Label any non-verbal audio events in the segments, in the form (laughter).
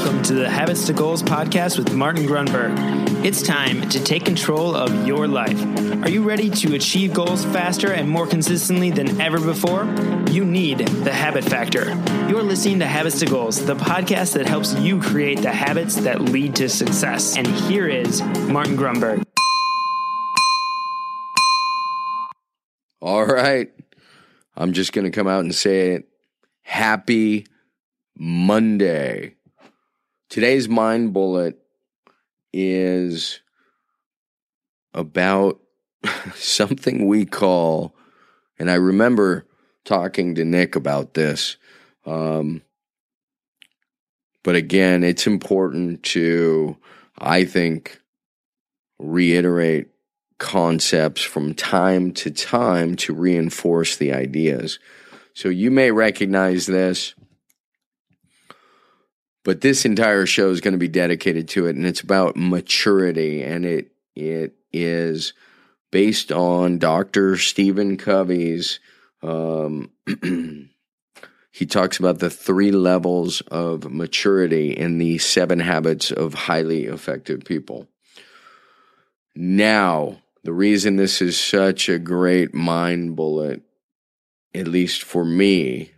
Welcome to the Habits to Goals podcast with Martin Grunberg. It's time to take control of your life. Are you ready to achieve goals faster and more consistently than ever before? You need the Habit Factor. You're listening to Habits to Goals, the podcast that helps you create the habits that lead to success. And here is Martin Grunberg. All right. I'm just going to come out and say it. Happy Monday. Today's mind bullet is about (laughs) something we call, and I remember talking to Nick about this. Um, but again, it's important to, I think, reiterate concepts from time to time to reinforce the ideas. So you may recognize this but this entire show is going to be dedicated to it and it's about maturity and it it is based on Dr. Stephen Covey's um, (clears throat) he talks about the three levels of maturity in the seven habits of highly effective people. Now, the reason this is such a great mind bullet, at least for me,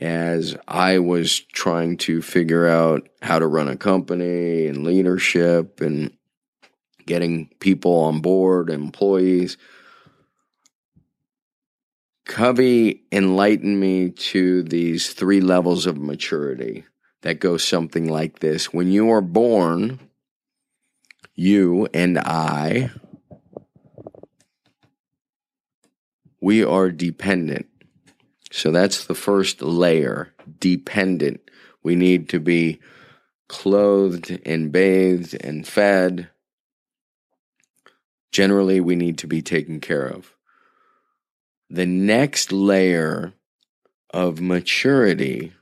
as I was trying to figure out how to run a company and leadership and getting people on board, employees. Covey enlightened me to these three levels of maturity that go something like this. When you are born, you and I, we are dependent. So that's the first layer, dependent. We need to be clothed and bathed and fed. Generally, we need to be taken care of. The next layer of maturity,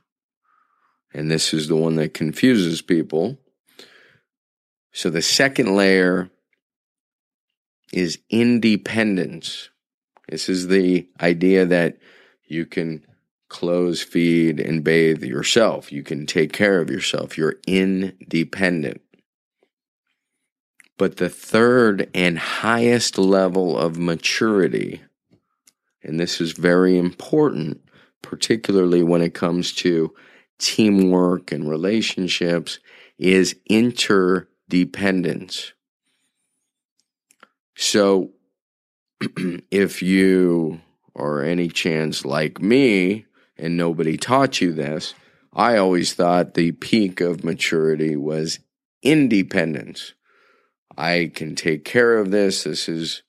and this is the one that confuses people. So the second layer is independence. This is the idea that you can clothe, feed, and bathe yourself. You can take care of yourself. You're independent. But the third and highest level of maturity, and this is very important, particularly when it comes to teamwork and relationships, is interdependence. So (clears throat) if you or any chance like me, and nobody taught you this, I always thought the peak of maturity was independence. I can take care of this. This is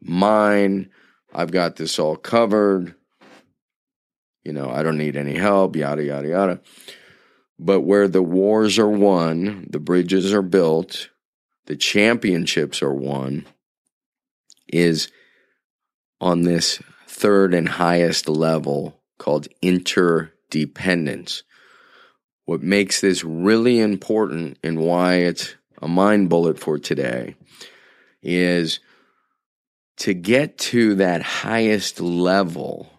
mine. I've got this all covered. You know, I don't need any help, yada, yada, yada. But where the wars are won, the bridges are built, the championships are won, is on this third and highest level called interdependence. What makes this really important and why it's a mind bullet for today is to get to that highest level.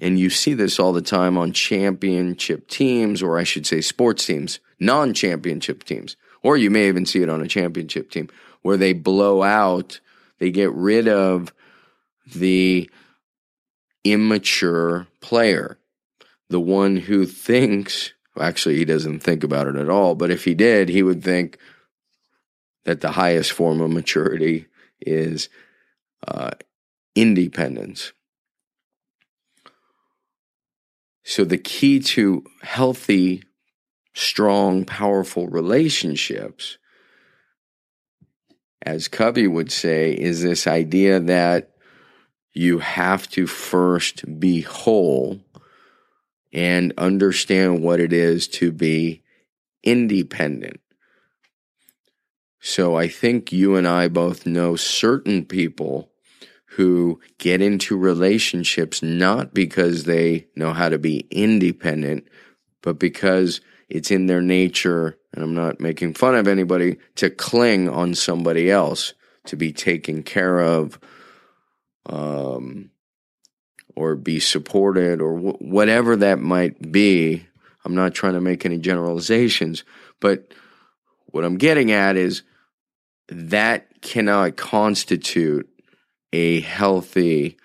And you see this all the time on championship teams, or I should say sports teams, non championship teams, or you may even see it on a championship team where they blow out, they get rid of the immature player, the one who thinks, actually, he doesn't think about it at all, but if he did, he would think that the highest form of maturity is uh, independence. So, the key to healthy, strong, powerful relationships, as Covey would say, is this idea that you have to first be whole and understand what it is to be independent. So I think you and I both know certain people who get into relationships not because they know how to be independent, but because it's in their nature, and I'm not making fun of anybody, to cling on somebody else, to be taken care of, um, or be supported or whatever that might be. I'm not trying to make any generalizations, but what I'm getting at is that cannot constitute a healthy,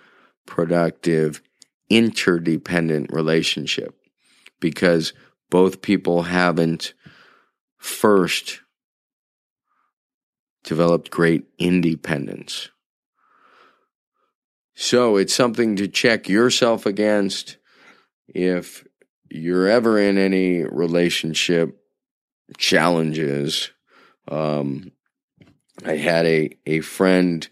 productive, interdependent relationship because both people haven't first developed great independence. So it's something to check yourself against if you're ever in any relationship challenges. Um, I had a, a friend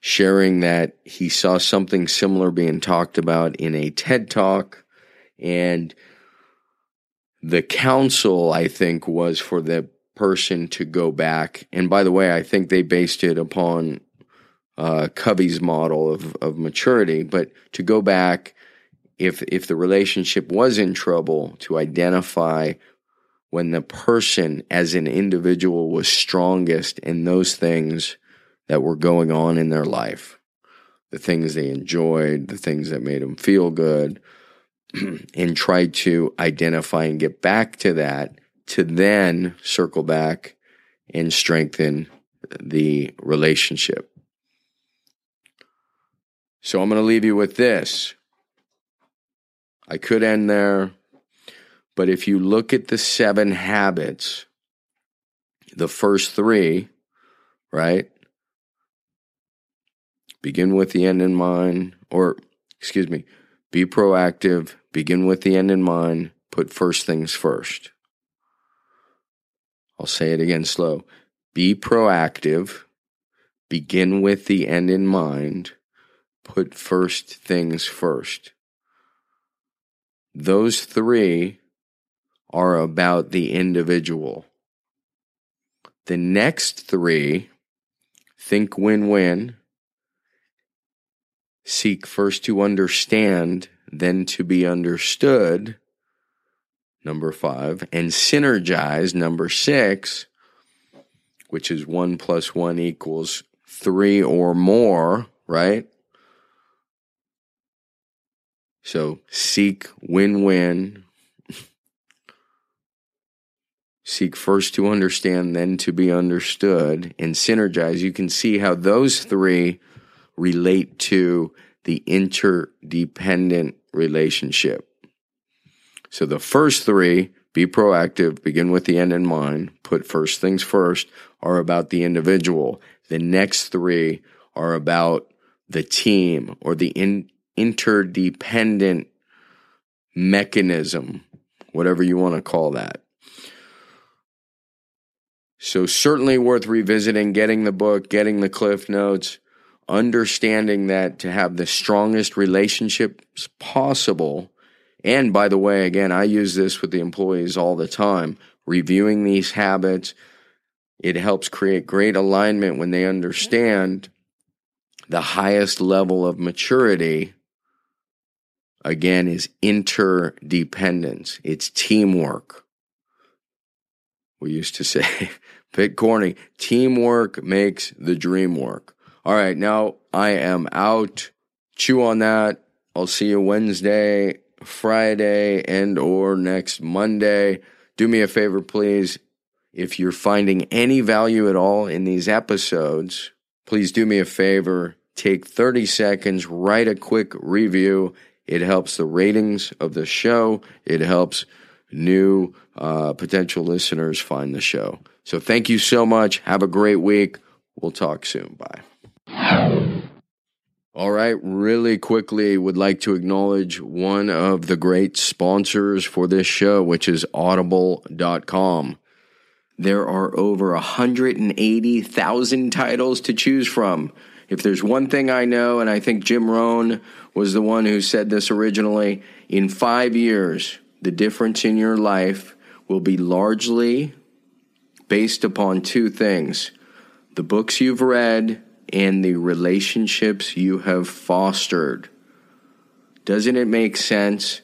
sharing that he saw something similar being talked about in a TED talk. And the counsel, I think, was for the person to go back. And by the way, I think they based it upon uh, Covey's model of, of maturity, but to go back if if the relationship was in trouble, to identify when the person as an individual was strongest in those things that were going on in their life, the things they enjoyed, the things that made them feel good, (clears throat) and try to identify and get back to that to then circle back and strengthen the relationship. So I'm going to leave you with this. I could end there, but if you look at the seven habits, the first three, right? Begin with the end in mind, or excuse me, be proactive, begin with the end in mind, put first things first. I'll say it again slow. Be proactive, begin with the end in mind, put first things first. Those three are about the individual. The next three think win win, seek first to understand, then to be understood, number five, and synergize, number six, which is one plus one equals three or more, right? So seek win win. Seek first to understand, then to be understood, and synergize. You can see how those three relate to the interdependent relationship. So the first three be proactive, begin with the end in mind, put first things first, are about the individual. The next three are about the team or the in, interdependent mechanism, whatever you want to call that. So, certainly worth revisiting, getting the book, getting the Cliff Notes, understanding that to have the strongest relationships possible. And by the way, again, I use this with the employees all the time, reviewing these habits. It helps create great alignment when they understand the highest level of maturity again is interdependence. It's teamwork. We used to say, (laughs) bit corny, teamwork makes the dream work. All right, now I am out. Chew on that. I'll see you Wednesday, Friday, and or next Monday. Do me a favor, please. If you're finding any value at all in these episodes, please do me a favor. Take 30 seconds, write a quick review it helps the ratings of the show. It helps new uh, potential listeners find the show. So thank you so much. Have a great week. We'll talk soon. Bye. All right, really quickly, would like to acknowledge one of the great sponsors for this show, which is audible.com. There are over 180,000 titles to choose from. If there's one thing I know, and I think Jim Rohn was the one who said this originally, in five years, the difference in your life will be largely based upon two things the books you've read and the relationships you have fostered. Doesn't it make sense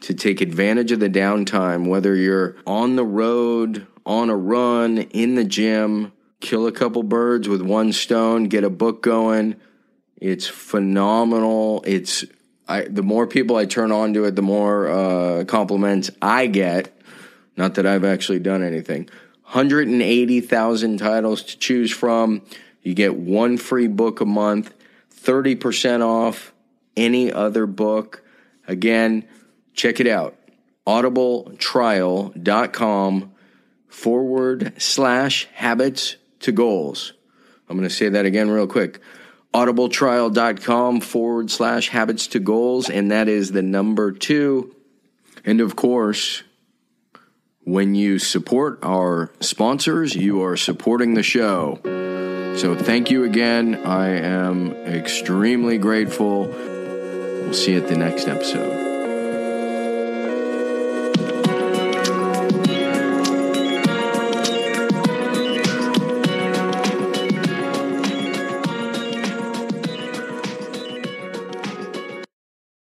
to take advantage of the downtime, whether you're on the road, on a run, in the gym? Kill a couple birds with one stone, get a book going. It's phenomenal. It's I the more people I turn on to it, the more uh, compliments I get. Not that I've actually done anything. 180,000 titles to choose from. You get one free book a month, 30% off any other book. Again, check it out. audibletrial.com forward slash habits to goals. I'm going to say that again real quick. audibletrial.com forward slash habits to goals. And that is the number two. And of course, when you support our sponsors, you are supporting the show. So thank you again. I am extremely grateful. We'll see you at the next episode.